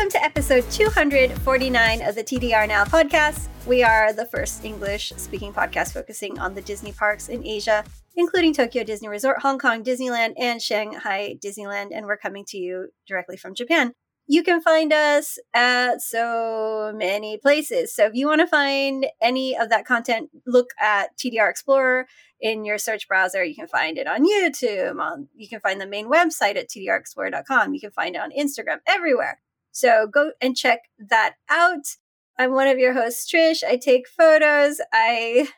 Welcome to episode 249 of the TDR Now podcast. We are the first English speaking podcast focusing on the Disney parks in Asia, including Tokyo Disney Resort, Hong Kong Disneyland, and Shanghai Disneyland. And we're coming to you directly from Japan. You can find us at so many places. So if you want to find any of that content, look at TDR Explorer in your search browser. You can find it on YouTube. On, you can find the main website at tdrexplorer.com. You can find it on Instagram, everywhere. So go and check that out. I'm one of your hosts, Trish. I take photos. I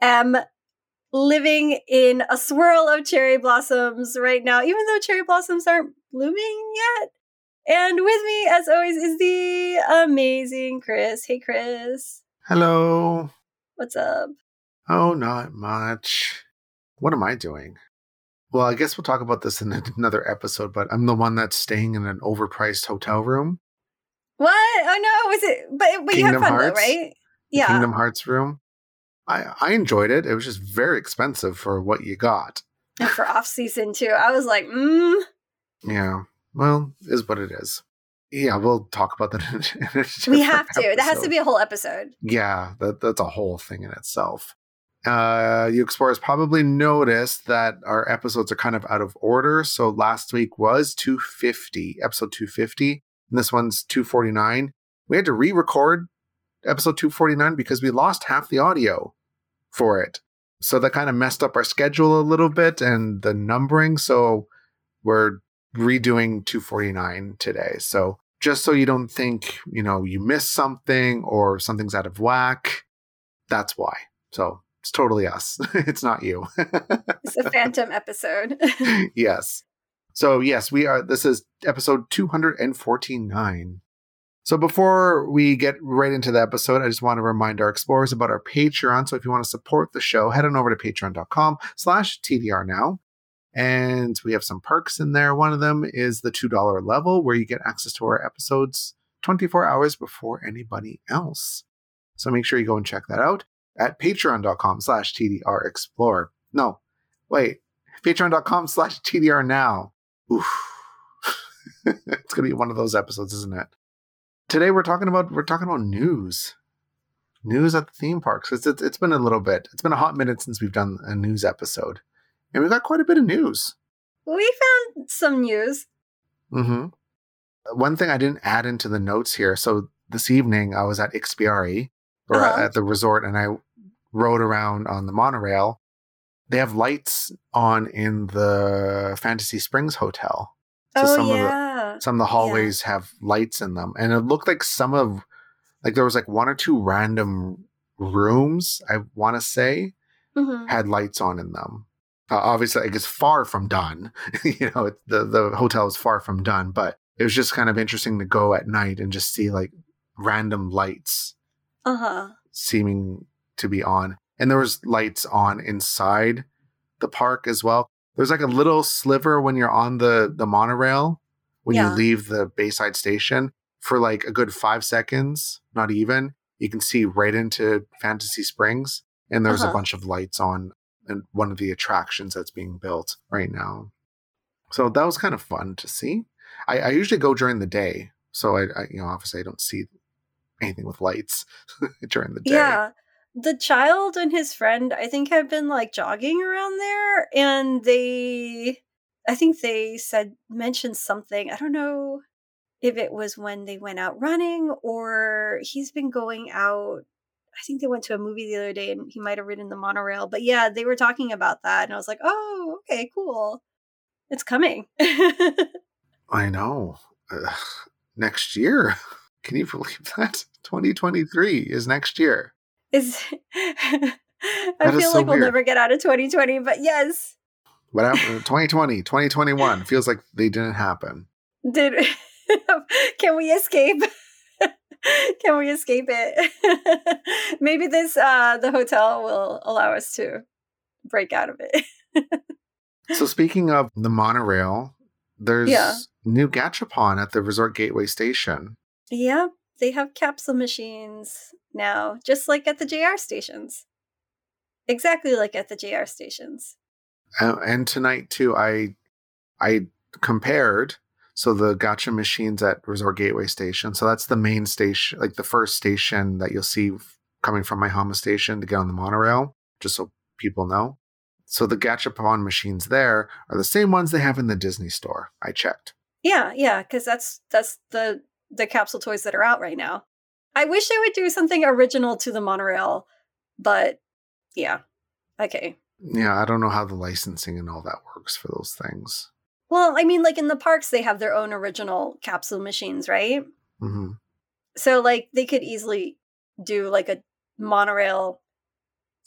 am living in a swirl of cherry blossoms right now, even though cherry blossoms aren't blooming yet. And with me, as always, is the amazing Chris. Hey, Chris. Hello. What's up? Oh, not much. What am I doing? Well, I guess we'll talk about this in another episode, but I'm the one that's staying in an overpriced hotel room. What? Oh no, was it but, but you had fun Hearts, though, right? Yeah. Kingdom Hearts room. I I enjoyed it. It was just very expensive for what you got. And for off season too. I was like, mm. Yeah. Well, is what it is. Yeah, we'll talk about that. We have to. Episode. That has to be a whole episode. Yeah, that, that's a whole thing in itself. Uh, you explorers probably noticed that our episodes are kind of out of order. So last week was 250, episode 250, and this one's 249. We had to re record episode 249 because we lost half the audio for it. So that kind of messed up our schedule a little bit and the numbering. So we're redoing 249 today. So just so you don't think, you know, you missed something or something's out of whack, that's why. So it's totally us. it's not you. it's a phantom episode. yes. So yes, we are this is episode 249. So before we get right into the episode, I just want to remind our explorers about our Patreon. So if you want to support the show, head on over to patreon.com slash TDR now. And we have some perks in there. One of them is the $2 level where you get access to our episodes 24 hours before anybody else. So make sure you go and check that out at patreon.com slash TDR Explorer. No, wait, patreon.com slash TDR now. Oof. it's going to be one of those episodes, isn't it? Today we're talking about, we're talking about news. News at the theme parks. It's, it's, it's been a little bit, it's been a hot minute since we've done a news episode and we got quite a bit of news. We found some news. Mm-hmm. One thing I didn't add into the notes here. So this evening I was at Ikspiari or uh-huh. at the resort and I rode around on the monorail. They have lights on in the Fantasy Springs Hotel. So oh, some yeah. of the some of the hallways yeah. have lights in them. And it looked like some of like there was like one or two random rooms, I want to say, mm-hmm. had lights on in them. Uh, obviously, like it's far from done. you know, it, the the hotel is far from done, but it was just kind of interesting to go at night and just see like random lights, uh-huh. seeming to be on, and there was lights on inside the park as well. There's like a little sliver when you're on the the monorail when yeah. you leave the Bayside station for like a good five seconds, not even. You can see right into Fantasy Springs, and there's uh-huh. a bunch of lights on and one of the attractions that's being built right now. So that was kind of fun to see. I, I usually go during the day, so I, I, you know obviously I don't see anything with lights during the day. Yeah, the child and his friend I think have been like jogging around there, and they I think they said mentioned something. I don't know if it was when they went out running or he's been going out I think they went to a movie the other day and he might have ridden the monorail. But yeah, they were talking about that. And I was like, oh, okay, cool. It's coming. I know. Uh, next year. Can you believe that? 2023 is next year. Is I feel so like we'll never get out of 2020, but yes. What happened? 2020, 2021 feels like they didn't happen. Did can we escape? Can we escape it? Maybe this uh the hotel will allow us to break out of it. so speaking of the monorail, there's yeah. new Gachapon at the Resort Gateway station. Yeah, they have capsule machines now, just like at the JR stations. Exactly like at the JR stations. Uh, and tonight too, I I compared So the gacha machines at Resort Gateway Station. So that's the main station, like the first station that you'll see coming from Maihama Station to get on the monorail, just so people know. So the gachapon machines there are the same ones they have in the Disney store. I checked. Yeah, yeah, because that's that's the the capsule toys that are out right now. I wish they would do something original to the monorail, but yeah, okay. Yeah, I don't know how the licensing and all that works for those things. Well, I mean, like in the parks, they have their own original capsule machines, right? hmm So, like, they could easily do like a monorail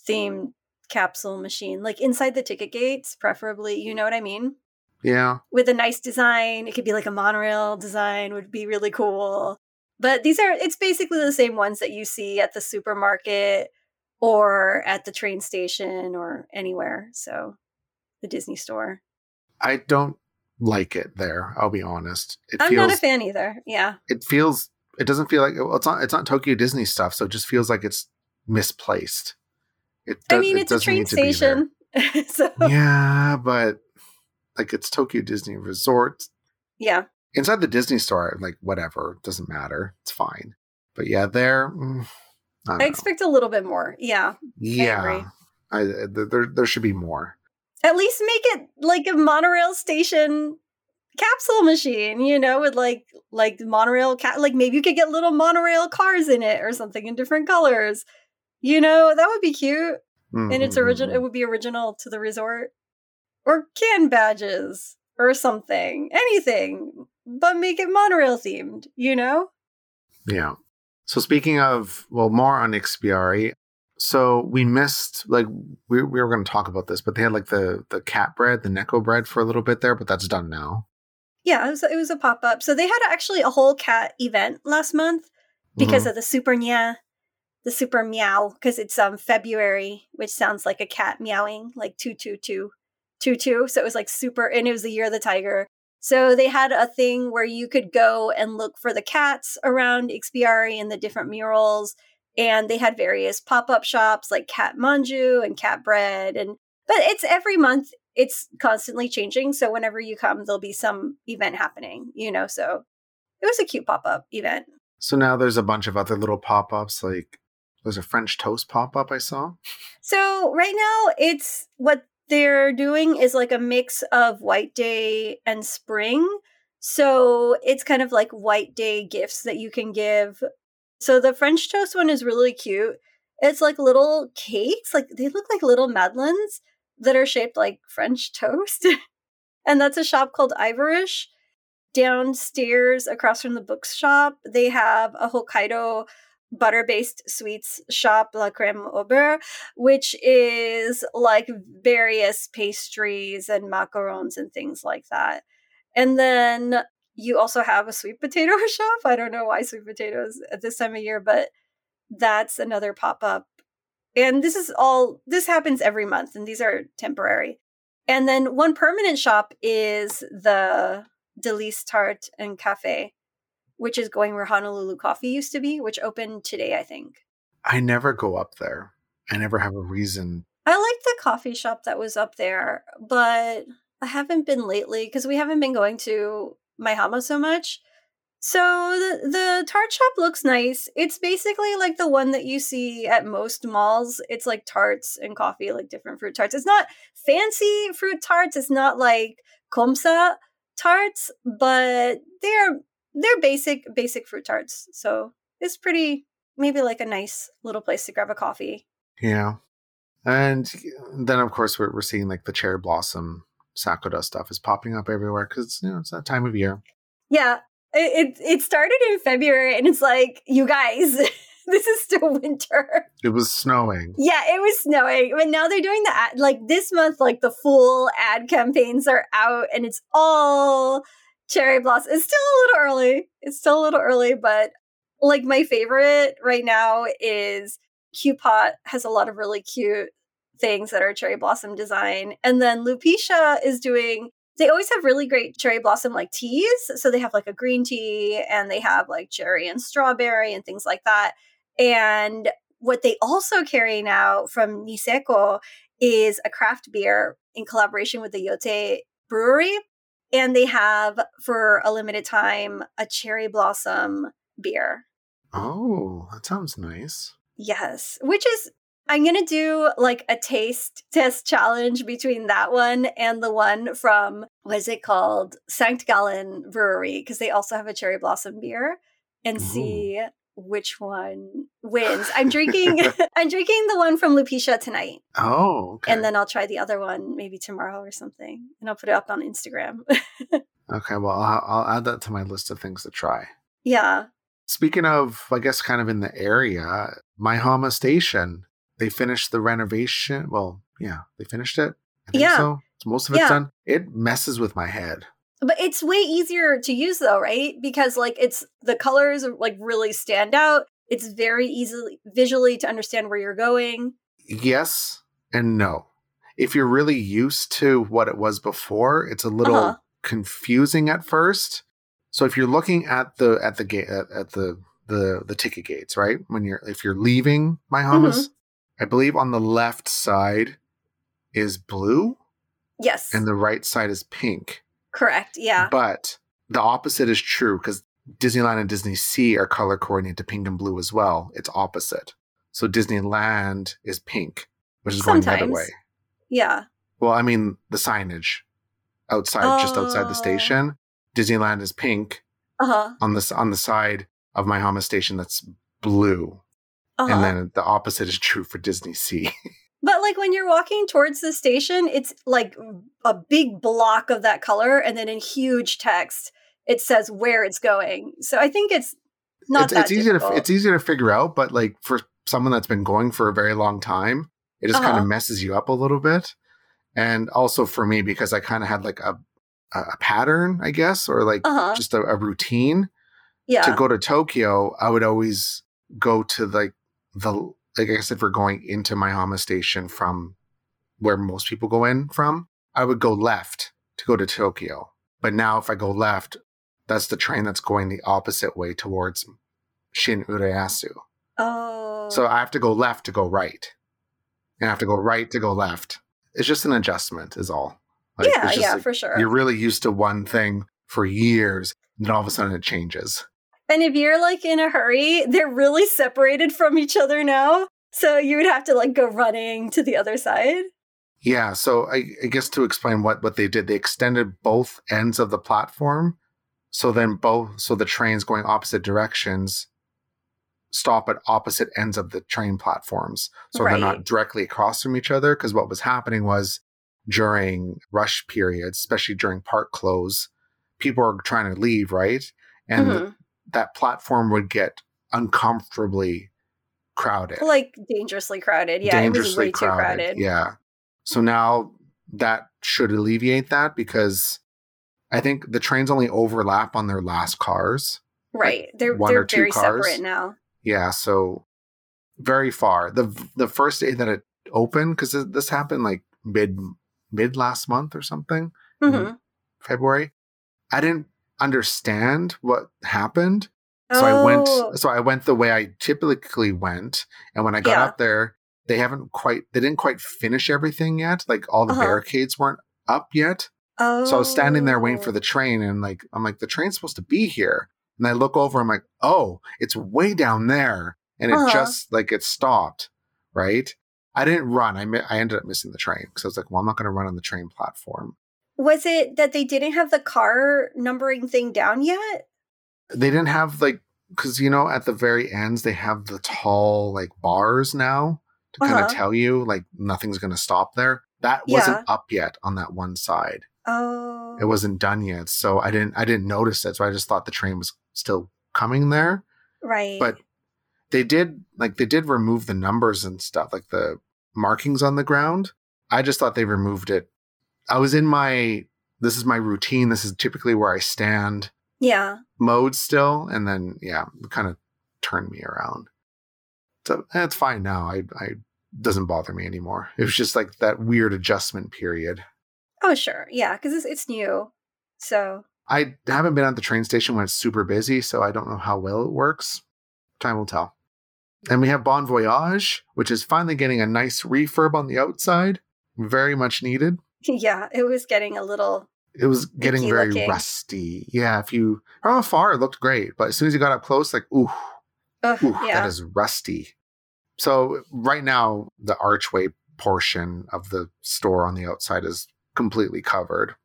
themed capsule machine, like inside the ticket gates, preferably. You know what I mean? Yeah, With a nice design. It could be like a monorail design, would be really cool. But these are, it's basically the same ones that you see at the supermarket or at the train station or anywhere. So, the Disney store. I don't like it there. I'll be honest. It I'm feels not a fan either. Yeah. it feels it doesn't feel like well, it's not it's not Tokyo Disney stuff, so it just feels like it's misplaced. It I does- mean, it it's a train need to be there. station. so, Yeah, but like it's Tokyo Disney Resort. yeah. Inside the Disney store, like whatever, doesn't matter. It's fine. But yeah, there mm, I, don't I expect a little bit more. Yeah. yeah. agree. I, there, there there should be more. At least make it like a monorail station capsule machine, you know, with like like monorail ca- like maybe you could get little monorail cars in it or something in different colors. You know, that would be cute. And it's original it would be original to the resort. Or can badges or something. Anything. But make it monorail themed, you know? Yeah. So speaking of, well, more on Ikspiari. So we missed, like, we, we were going to talk about this, but they had like the the cat bread, the Neko bread for a little bit there, but that's done now. Yeah, it was, it was a pop up. So they had actually a whole cat event last month because Mhm. of the super nya, the super meow, because it's um February, which sounds like a cat meowing, like two two two two two. So it was like super, and it was the year of the tiger. So they had a thing where you could go and look for the cats around Ikspiari and the different murals, and they had various pop up shops like Cat Manju and Cat Bread, and but it's every month. It's constantly changing. So whenever you come, there'll be some event happening, you know. So it was a cute pop up event. So now there's a bunch of other little pop ups, like there's a French toast pop up I saw. So right now it's what they're doing is like a mix of white day and spring. So it's kind of like white day gifts that you can give. So the French toast one is really cute. It's like little cakes, like they look like little madeleines that are shaped like French toast. and that's a shop called Ivorish. Downstairs across from the bookshop, they have a Hokkaido butter based sweets shop, La Creme au Beurre, which is like various pastries and macarons and things like that. And then you also have a sweet potato shop. I don't know why sweet potatoes at this time of year, but that's another pop up. And this is all, this happens every month, and these are temporary. And then one permanent shop is the Delice Tart and Cafe, which is going where Honolulu Coffee used to be, which opened today, I think. I never go up there. I never have a reason. I like the coffee shop that was up there, but I haven't been lately because we haven't been going to Maihama so much. So the the tart shop looks nice. It's basically like the one that you see at most malls. It's like tarts and coffee, like different fruit tarts. It's not fancy fruit tarts. It's not like Comme ça tarts, but they're they're basic basic fruit tarts. So it's pretty maybe like a nice little place to grab a coffee. Yeah. And then, of course, we're, we're seeing like the cherry blossom Sakura stuff is popping up everywhere because, you know, it's that time of year. Yeah, it, it it started in February, and it's like you guys, this is still winter. It was snowing. Yeah, it was snowing, but now they're doing the ad. Like this month, like the full ad campaigns are out, and it's all cherry blossom. It's still a little early. It's still a little early, but like my favorite right now is Qpot has a lot of really cute things that are cherry blossom design, and then Lupicia is doing they always have really great cherry blossom like teas. So they have like a green tea and they have like cherry and strawberry and things like that. And what they also carry now from Niseko is a craft beer in collaboration with the Yotei Brewery. And they have for a limited time a cherry blossom beer. Oh, that sounds nice. Yes, which is I'm going to do like a taste test challenge between that one and the one from what is it called? Sankt Gallen Brewery because they also have a cherry blossom beer and Ooh. see which one wins. I'm drinking I'm drinking the one from Lupicia tonight. Oh, okay. And then I'll try the other one maybe tomorrow or something. And I'll put it up on Instagram. okay, well, I'll, I'll add that to my list of things to try. yeah. Speaking of, I guess, kind of in the area, Maihama Station, they finished the renovation. Well, yeah, they finished it. Yeah. so. So most of it's Yeah. done. It messes with my head. But it's way easier to use though, right? Because like it's the colors like really stand out. It's very easily visually to understand where you're going. Yes and no. If you're really used to what it was before, it's a little Uh-huh. confusing at first. So if you're looking at the at the gate at, at the the the ticket gates, right? When you're if you're leaving Maihama's, I believe on the left side is blue Yes. and the right side is pink. Correct. Yeah. But the opposite is true because Disneyland and Disney Sea are color coordinated to pink and blue as well. It's opposite. So Disneyland is pink, which is going the other Sometimes. way. Yeah. Well, I mean the signage outside, just outside the Oh. station. Disneyland is pink Uh-huh. on this on the side of Maihama Station. That's blue, Uh-huh. and then the opposite is true for Disney Sea. But like when you're walking towards the station, it's like a big block of that color and then in huge text it says where it's going. So I think it's not it's, that it's easy to it's easy to figure out, but like for someone that's been going for a very long time, it just kind Uh-huh. of messes you up a little bit. And also for me because I kind of had like a a a pattern, I guess, or like uh-huh. just a, a routine Yeah. to go to Tokyo. I would always go to like the like I said, we're going into Maihama Station from where most people go in from, I would go left to go to Tokyo. But now if I go left, that's the train that's going the opposite way towards Shin Urayasu. oh. So I have to go left to go right. And I have to go right to go left. It's just an adjustment, is all. Like, yeah, yeah, like, for sure. You're really used to one thing for years, and then all of a sudden it changes. And if you're like in a hurry, they're really separated from each other now. So you would have to like go running to the other side. Yeah, so I, I guess to explain what what they did, they extended both ends of the platform, so then both so the trains going opposite directions stop at opposite ends of the train platforms, so they're not directly across from each other. Because what was happening was during rush periods, especially during park close, people are trying to leave, right? And Mhm. That platform would get uncomfortably crowded Like dangerously crowded. Yeah, it was way too crowded. Yeah. So now that should alleviate that because I think the trains only overlap on their last cars. Right. They're one they're or two very cars. separate now. Yeah, so very far. The the first day that it opened cuz this happened like mid mid last month or something, hmm February. I didn't understand what happened. So I went Oh, so I went the way I typically went and when I got Yeah. up there they haven't quite they didn't quite finish everything yet. Like all the Uh-huh. barricades weren't up yet. oh. So I was standing there waiting for the train and like I'm like the train's supposed to be here. And I look over I'm like, "Oh, it's way down there." And it Uh-huh. just like it stopped, right? I didn't run. I mi- I ended up missing the train because I was like, "Well, I'm not going to run on the train platform." Was it that they didn't have the car numbering thing down yet? They didn't have like cuz you know at the very ends they have the tall like bars now to kind of Uh-huh. tell you like nothing's going to stop there. That Yeah. wasn't up yet on that one side. Oh. it wasn't done yet so i didn't i didn't notice it so i just thought the train was still coming there right. but they did like they did remove the numbers and stuff like the markings on the ground i just thought they removed it i was in my this is my routine this is typically where i stand yeah. mode still and then yeah it kind of turned me around so eh, it's fine now i i doesn't bother me anymore it was just like that weird adjustment period Oh, sure. Yeah, because it's, it's new. So, I haven't been at the train station when it's super busy, so I don't know how well it works. Time will tell. And we have Bon Voyage, which is finally getting a nice refurb on the outside. Very much needed. Yeah, it was getting a little it was getting very looking. rusty. Yeah, if you from afar it looked great, but as soon as you got up close, like ooh, Ugh, ooh, yeah. that is rusty. So right now the archway portion of the store on the outside is completely covered.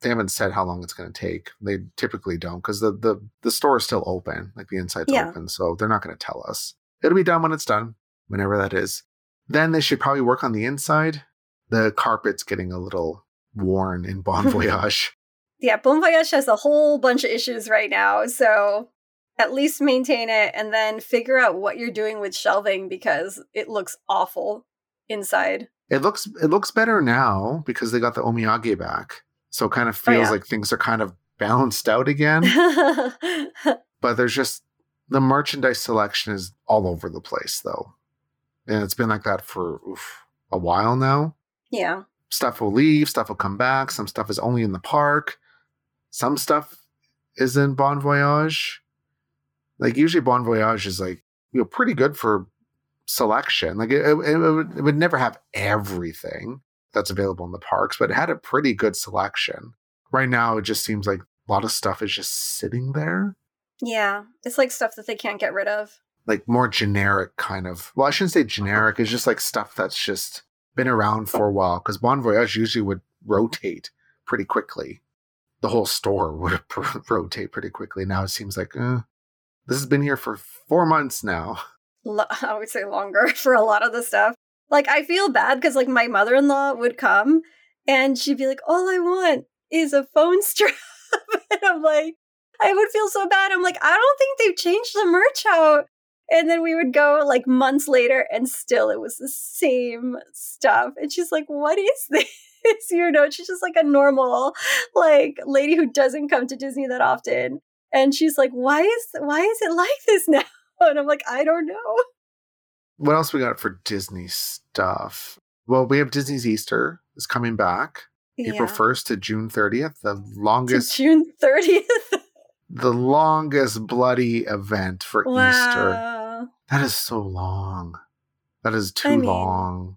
They haven't said how long it's going to take. They typically don't because the, the the store is still open, like the inside's Yeah. open, so they're not going to tell us. It'll be done when it's done, whenever that is. Then they should probably work on the inside. The carpet's getting a little worn in Bon Voyage. yeah, Bon Voyage has a whole bunch of issues right now. So at least maintain it and then figure out what you're doing with shelving because it looks awful inside. It looks it looks better now because they got the omiyage back. So it kind of oh, feels Oh, yeah. like things are kind of balanced out again. but there's just the merchandise selection is all over the place though. And it's been like that for oof, a while now. Yeah. Stuff will leave, stuff will come back, some stuff is only in the park. Some stuff is in Bon Voyage. Like usually Bon Voyage is like, you know, pretty good for selection. Like it, it, it would, it would never have everything that's available in the parks, but it had a pretty good selection. Right now, it just seems like a lot of stuff is just sitting there. Yeah. It's like stuff that they can't get rid of. like more generic kind of well i shouldn't say generic it's just like stuff that's just been around for a while because bon voyage usually would rotate pretty quickly the whole store would rotate pretty quickly now it seems like uh, this has been here for four months now I would say longer for a lot of the stuff. Like I feel bad because like my mother in law would come and she'd be like, "All I want is a phone strap," and I'm like, I would feel so bad. I'm like, I don't think they've changed the merch out. And then we would go like months later, and still it was the same stuff. And she's like, "What is this?" you know, she's just like a normal like lady who doesn't come to Disney that often. And she's like, "Why is why is it like this now?" And I'm like, I don't know. what else we got for disney stuff well we have disney's easter is coming back april 1st to june 30th the To longest June 30th. the longest bloody event for easter wow. That is so long. That is too I mean- long.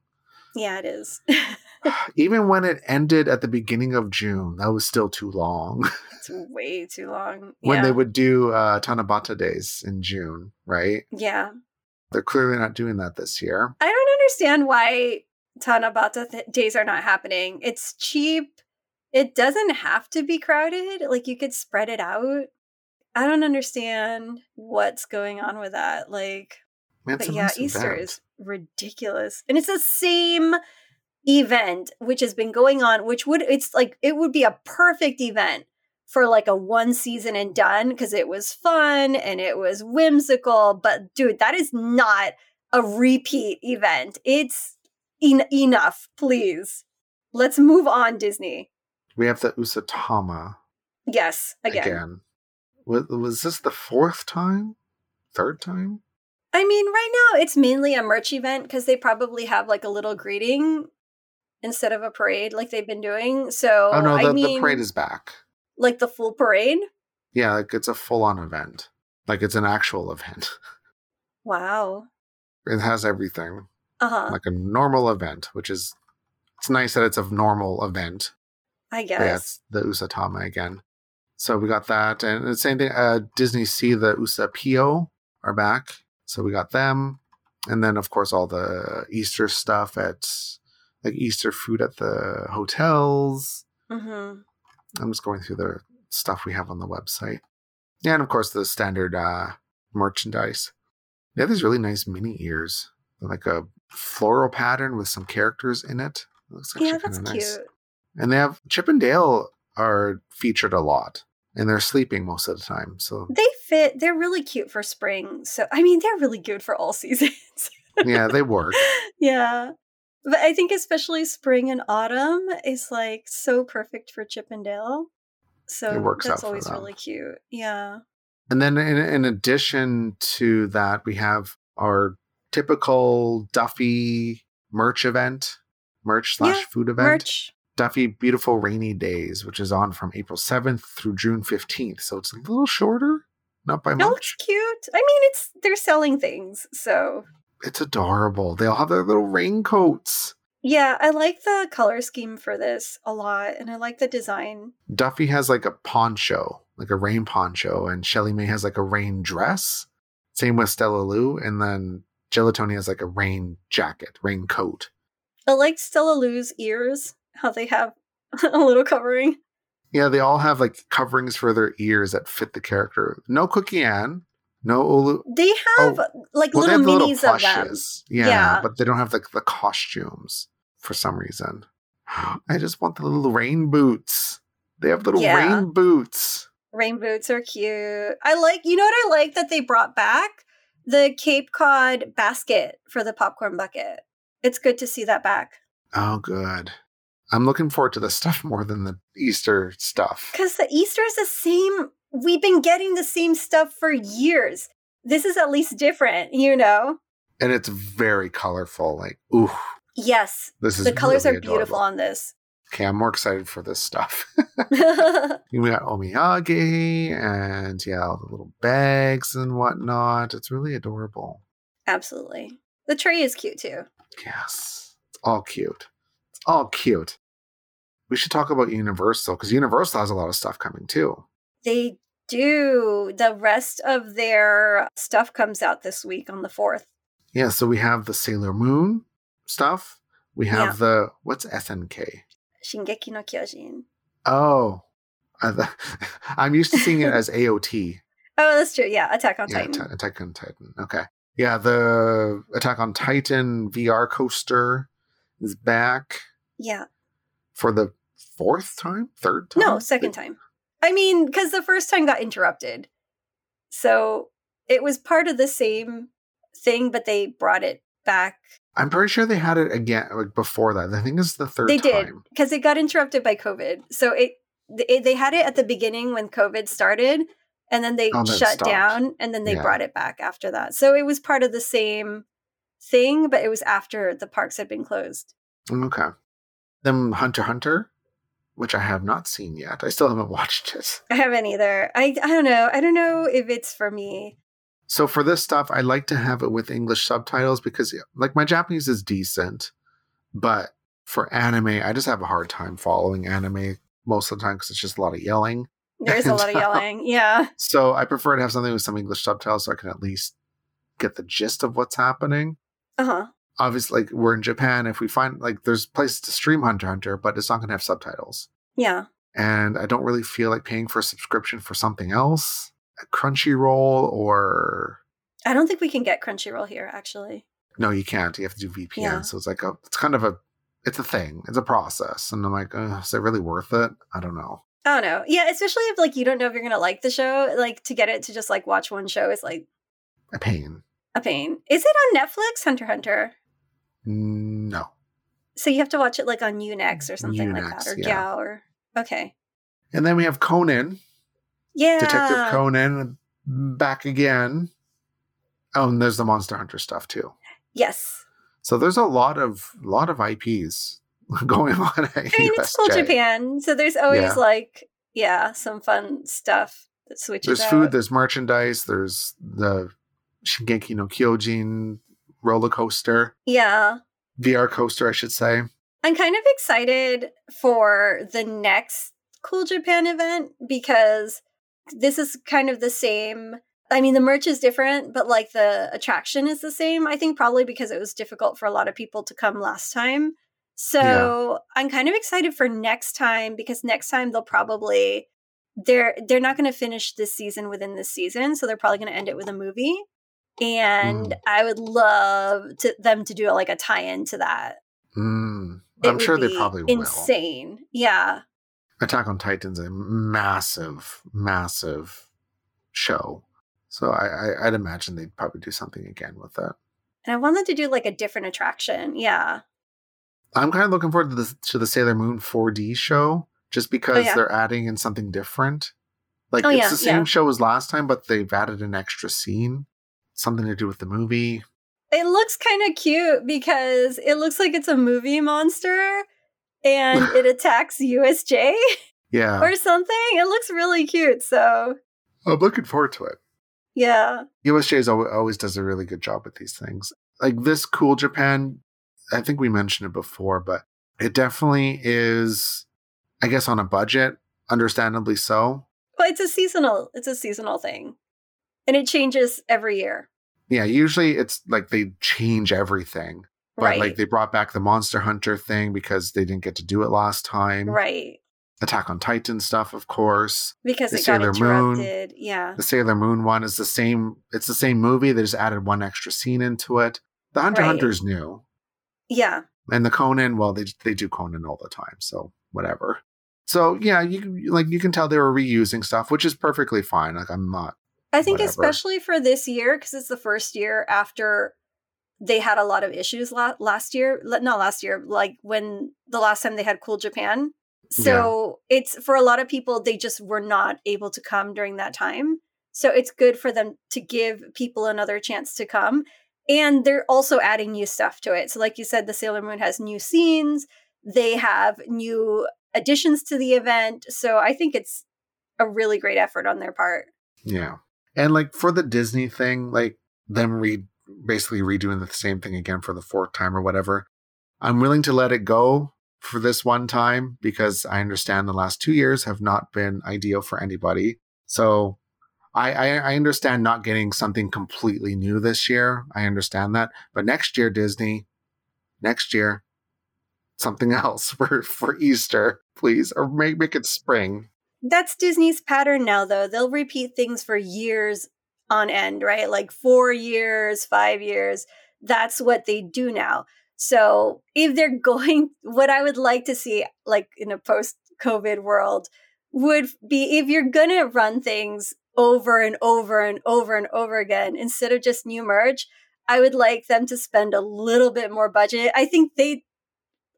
Yeah, it is. Even when it ended at the beginning of June, that was still too long. it's way too long. when they would do uh, Tanabata days in June, right? yeah. They're clearly not doing that this year. I don't understand why Tanabata th- days are not happening. It's cheap. It doesn't have to be crowded. Like you could spread it out. I don't understand what's going on with that. Like Man, but yeah, nice Easter event. is ridiculous. And it's the same event which has been going on, which would it's like it would be a perfect event for like a one season and done because it was fun and it was whimsical. But dude, that is not a repeat event. It's en- enough, please. Let's move on, Disney. We have the Usatama Yes, again. again. Was, was this the fourth time? Third time? I mean, right now it's mainly a merch event because they probably have like a little greeting instead of a parade like they've been doing. So Oh, no, I mean, the parade is back. like the full parade. Yeah, like it's a full on event. Like it's an actual event. Wow. It has everything. Uh huh. like a normal event, which is it's nice that it's a normal event. I But guess. Yeah, it's the Usatama again. So we got that, and the same thing. Uh, Disney Sea, the Usapio are back, so we got them, and then of course all the Easter stuff at like Easter food at the hotels. Mm-hmm. I'm just going through the stuff we have on the website. Yeah, and of course the standard uh, merchandise. They have these really nice mini ears, like a floral pattern with some characters in it. It looks actually Yeah, that's of cute. And they have Chip and Dale are featured a lot, and they're sleeping most of the time. So They fit. They're really cute for spring. So I mean, they're really good for all seasons. yeah, they work. yeah. But I think especially spring and autumn is like so perfect for Chippendale. and Dale. So works that's always really cute. Yeah. And then in, in addition to that, we have our typical Duffy merch event, merch slash Yeah, food event. Merch. Duffy Beautiful Rainy Days, which is on from April 7th through June 15th. So it's a little shorter, not by No, much. it's cute. I mean, it's they're selling things, so It's adorable. They all have their little raincoats. Yeah, I like the color scheme for this a lot, and I like the design. Duffy has like a poncho, like a rain poncho, and ShellieMay has like a rain dress. Same with Stella Lou, and then Gelatoni has like a rain jacket, rain coat. I like Stella Lou's ears, how they have a little covering. Yeah, they all have like coverings for their ears that fit the character. No Cookie Ann, no Olu. They have oh, like Well, little have minis of them. Yeah, Yeah. but they don't have like the costumes for some reason. I just want the little rain boots. They have little Yeah. rain boots. Rain boots are cute. I like, you know what I like that they brought back? The Cape Cod basket for the popcorn bucket. It's good to see that back. Oh, good. I'm looking forward to the stuff more than the Easter stuff. Because the Easter is the same. We've been getting the same stuff for years. This is at least different, you know? And it's very colorful. Like, ooh, Yes, this is the colors really are beautiful on this. Okay, I'm more excited for this stuff. we got Omiyage and yeah, all the little bags and whatnot. It's really adorable. Absolutely. The tree is cute too. Yes. It's all cute. It's all cute. We should talk about Universal because Universal has a lot of stuff coming too. They do. The rest of their stuff comes out this week on the 4th. Yeah, so we have the Sailor Moon stuff. We have Yeah. the what's SNK? Shingeki no Kyojin. Oh, I'm used to seeing it as AOT. Oh, that's true. Yeah, Attack on yeah, Titan. Atta- Attack on Titan. Okay. Yeah, the Attack on Titan VR coaster is back yeah. For the fourth time, third time. No, second time. I mean, because the first time got interrupted. So it was part of the same thing, but they brought it back. I'm pretty sure they had it again like before that. I think it's the third they did because it got interrupted by COVID. So it, it they had it at the beginning when COVID started, and then they Oh, shut stopped. down, and then they Yeah. brought it back after that. So it was part of the same thing, but it was after the parks had been closed. Okay. Then Hunter Hunter, which I have not seen yet. I still haven't watched it. I haven't either. I I don't know. I don't know if it's for me. So for this stuff, I like to have it with English subtitles because like my Japanese is decent, but for anime, I just have a hard time following anime most of the time because it's just a lot of yelling. There's a lot of yelling. Yeah. So I prefer to have something with some English subtitles so I can at least get the gist of what's happening. Uh huh. Obviously, like we're in Japan, if we find like there's places to stream Hunter Hunter, but it's not going to have subtitles. Yeah. And I don't really feel like paying for a subscription for something else, a Crunchyroll or I don't think we can get Crunchyroll here, actually. no, you can't. You have to do VPN. Yeah. So it's like a, it's kind of a, it's a thing. It's a process. And I'm like, is it really worth it? I don't know. I don't know. Yeah, especially if like you don't know if you're gonna like the show. Like to get it to just like watch one show is like A pain. a pain. Is it on Netflix, Hunter Hunter? No. So you have to watch it like on U-Next or something like that, or yeah. Or okay, And then we have Conan, yeah, Detective Conan, back again. Oh, and there's the Monster Hunter stuff too. Yes, So there's a lot of lot of IPs going on I mean it's cool Japan, so there's always Yeah. like yeah some fun stuff that switches. There's out. food, there's merchandise, there's the Shingeki no Kyojin roller coaster, yeah, VR coaster, I should say. I'm kind of excited for the next Cool Japan event because this is kind of the same. I mean, the merch is different, but like the attraction is the same. I think probably because it was difficult for a lot of people to come last time. So I'm kind of excited for next time because next time they'll probably they're they're not going to finish this season within this season, so they're probably going to end it with a movie. And Mm. I would love to them to do like a tie-in to that. Mm, I'm sure they probably will. insane. Yeah. Attack on Titan's a massive, massive show. So I, I, I'd imagine they'd probably do something again with that. And I wanted to do like a different attraction. Yeah. I'm kind of looking forward to the to the Sailor Moon 4D show, just because Oh, yeah. they're adding in something different. Like Oh, it's yeah, the same yeah. show as last time, but they've added an extra scene, something to do with the movie. It looks kind of cute because it looks like it's a movie monster and it attacks USJ Yeah, or something. It looks really cute. So, I'm looking forward to it. yeah. USJ always, always does a really good job with these things. Like this Cool Japan I think we mentioned it before, but it definitely is, I guess, on a budget, understandably so. Well, it's a seasonal. It's a seasonal thing, and it changes every year. Yeah, usually it's like they change everything, but right. like they brought back the Monster Hunter thing because they didn't get to do it last time. right. Attack on Titan stuff, of course. Because The it got Sailor Moon. Yeah. The Sailor Moon one is the same. It's the same movie. They just added one extra scene into it. The Hunter Right. Hunter's new, Yeah. and the Conan. Well, they they do Conan all the time, so whatever. So yeah, you like you can tell they were reusing stuff, which is perfectly fine. Like I'm not. I think Whatever. especially for this year because it's the first year after they had a lot of issues la- last year. Not last year, like when the last time they had Cool Japan. So it's for a lot of people, they just were not able to come during that time. So it's good for them to give people another chance to come. And they're also adding new stuff to it. So, like you said, the Sailor Moon has new scenes, they have new additions to the event. So I think it's a really great effort on their part. Yeah, and like for the Disney thing, like them re basically redoing the same thing again for the fourth time or whatever. I'm willing to let it go for this one time because I understand the last two years have not been ideal for anybody. So I, I, I understand not getting something completely new this year. I understand that. But next year, Disney, next year, something else for, for Easter, please. Or make, make it spring. That's Disney's pattern now, though. They'll repeat things for years on end, right? Like four years, five years. That's what they do now. So if they're going, what I would like to see, like in a post COVID world, would be if you're going to run things over and over and over and over again, instead of just new merge, I would like them to spend a little bit more budget. I think they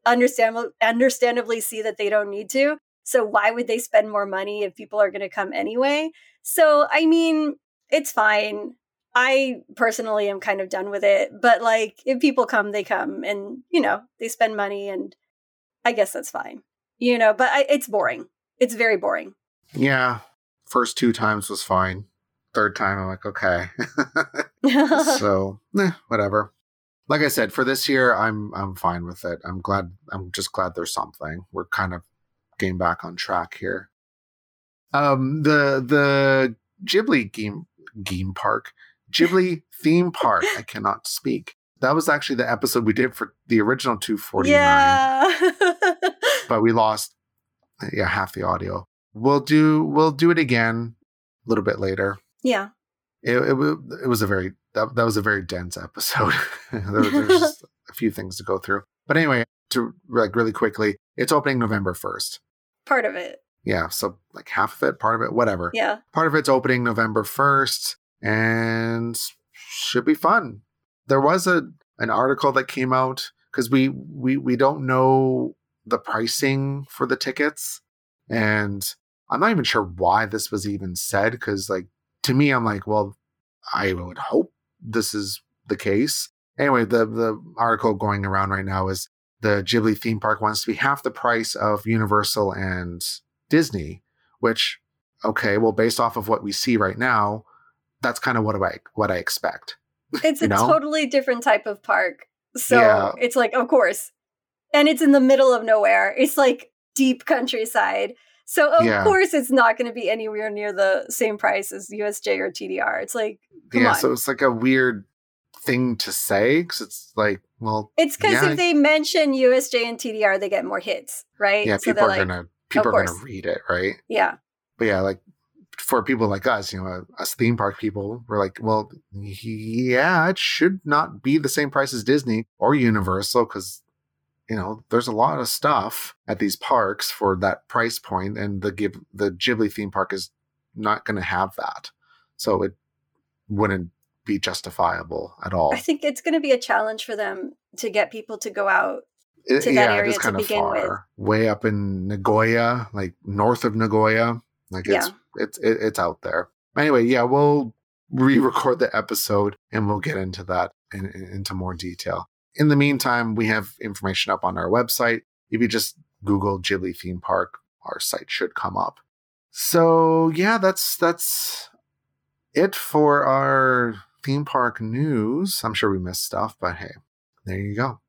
understand understandably see that they don't need to. So why would they spend more money if people are going to come anyway? So I mean, it's fine. I personally am kind of done with it, but like if people come, they come and, you know, they spend money and I guess that's fine. You know, but I, it's boring. It's very boring. Yeah. First two times was fine. Third time, I'm like, okay. so, eh, whatever. Like I said, for this year, I'm I'm fine with it. I'm glad. I'm just glad there's something. We're kind of getting back on track here. Um, the the Ghibli game game park, Ghibli theme park. I cannot speak. That was actually the episode we did for the original 249, yeah. but we lost yeah half the audio. We'll do we'll do it again a little bit later. yeah. It it, it was a very that, that was a very dense episode. there, was- there's just a few things to go through. But anyway, to like really quickly, it's opening November first. Part of it. Yeah, so like half of it, part of it, whatever. Yeah. Part of it's opening November first, and should be fun. There was a an article that came out because we we we don't know the pricing for the tickets, and I'm not even sure why this was even said. Because like to me, I'm like, well, I would hope this is the case. Anyway, the the article going around right now is the Ghibli theme park wants to be half the price of Universal and Disney, which okay, well, based off of what we see right now, that's kind of what I what I expect. It's a know? totally different type of park. So Yeah. it's like, of course. And it's in the middle of nowhere. It's like deep countryside. So of Yeah. course it's not going to be anywhere near the same price as USJ or TDR. It's like, yeah, on. so it's like a weird thing to say because it's like, well, it's because yeah. if they mention USJ and TDR, they get more hits, right? yeah, so people are like, gonna people are gonna read it, right? yeah, But yeah, like for people like us, you know, uh, us theme park people, we're like, well, yeah, it should not be the same price as Disney or Universal because you know there's a lot of stuff at these parks for that price point, and the Gib- the Ghibli theme park is not going to have that, so it wouldn't be justifiable at all. I think it's going to be a challenge for them to get people to go out. It- to that yeah, area to begin with. way up in Nagoya, like north of Nagoya. Like it's Yeah. it's it, it's out there. Anyway, yeah, we'll re-record the episode and we'll get into that in, in- into more detail. In the meantime, we have information up on our website. If you just Google Ghibli theme park, our site should come up. So yeah, that's that's it for our theme park news. I'm sure we missed stuff, but hey, there you go.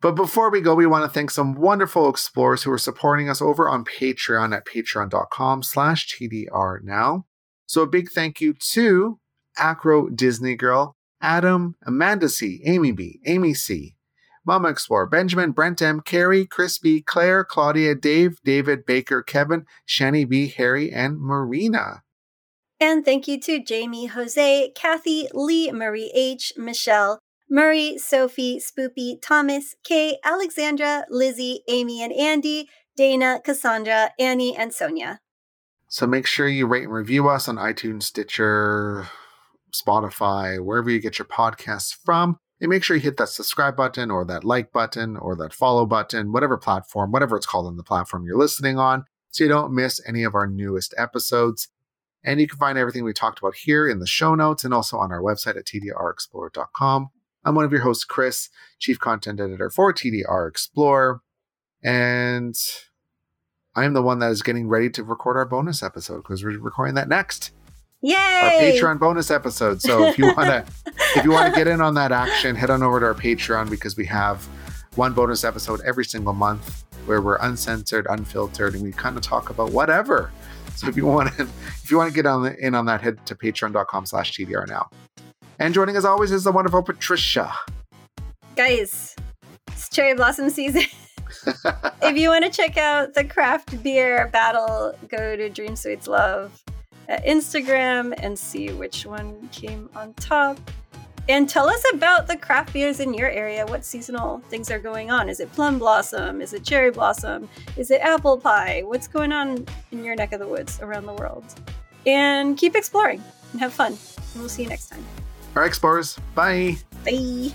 But before we go, we want to thank some wonderful explorers who are supporting us over on Patreon at patreon.com slash TDR now. So a big thank you to Acro Disney Girl, Adam, Amanda C, Amy B, Amy C, Mama Explorer, Benjamin, Brent M, Carrie, Chris B, Claire, Claudia, Dave, David, Baker, Kevin, Shani B, Harry, and Marina. And thank you to Jamie, Jose, Kathy, Lee, Marie H, Michelle, Murray, Sophie, Spoopy, Thomas, Kay, Alexandra, Lizzie, Amy and Andy, Dana, Cassandra, Annie, and Sonia. So make sure you rate and review us on iTunes, Stitcher, Spotify, wherever you get your podcasts from. And make sure you hit that subscribe button or that like button or that follow button, whatever platform, whatever it's called on the platform you're listening on, so you don't miss any of our newest episodes. And you can find everything we talked about here in the show notes and also on our website at tdrexplorer.com. I'm one of your hosts, Chris, Chief Content Editor for TDR Explorer. And I am the one that is getting ready to record our bonus episode because we're recording that next. Yay! Our Patreon bonus episode. So if you want to if you want to get in on that action, head on over to our Patreon because we have one bonus episode every single month where we're uncensored, unfiltered, and we kind of talk about whatever. So if you want to if you want to get on the, in on that, head to patreon.com slash TDR now. And joining as always is the wonderful Patricia. Guys, it's cherry blossom season. if you want to check out the craft beer battle, go to Dream Sweets Love Instagram and see which one came on top. And tell us about the craft beers in your area. What seasonal things are going on? Is it plum blossom? Is it cherry blossom? Is it apple pie? What's going on in your neck of the woods around the world? And keep exploring and have fun. And we'll see you next time. All right, explorers. Bye. Bye.